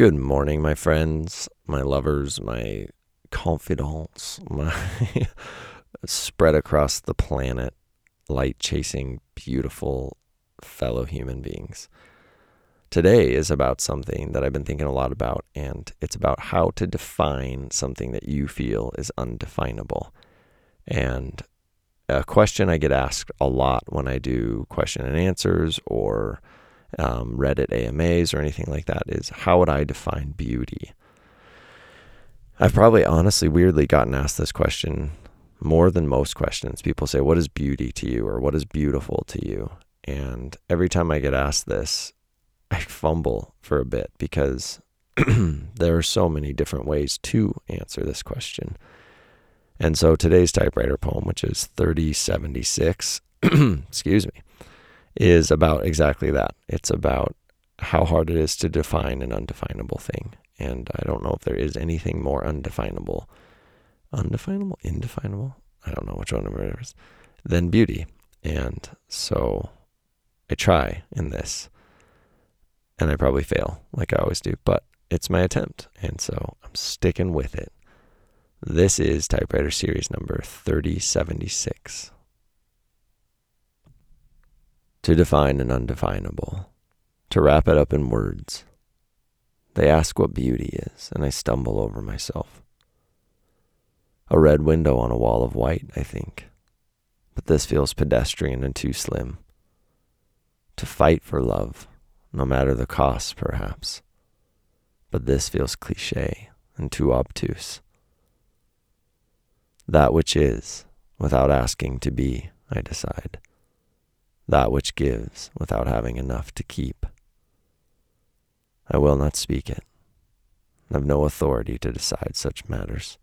Good morning, my friends, my lovers, my confidants, my spread across the planet, light chasing, beautiful fellow human beings. Today is about something that I've been thinking a lot about, and it's about how to define something that you feel is undefinable. And a question I get asked a lot when I do question and answers or um, Reddit AMAs or anything like that is how would I define beauty? I've probably honestly, weirdly gotten asked this question more than most questions. People say, What is beauty to you? or What is beautiful to you? And every time I get asked this, I fumble for a bit because there are so many different ways to answer this question. And so today's typewriter poem, which is 3076, excuse me, is about exactly that. It's about how hard it is to define an undefinable thing. And I don't know if there is anything more undefinable, undefinable, indefinable, I don't know which one of it is, than beauty. And so I try in this, and I probably fail like I always do, but it's my attempt. And so I'm sticking with it. This is typewriter series number 3076. To define an undefinable, to wrap it up in words. They ask what beauty is, and I stumble over myself. A red window on a wall of white, I think. But this feels pedestrian and too slim. To fight for love, no matter the cost, perhaps. But this feels cliche and too obtuse that which is, without asking to be, I decide. That which gives, without having enough to keep. I will not speak it. I have no authority to decide such matters.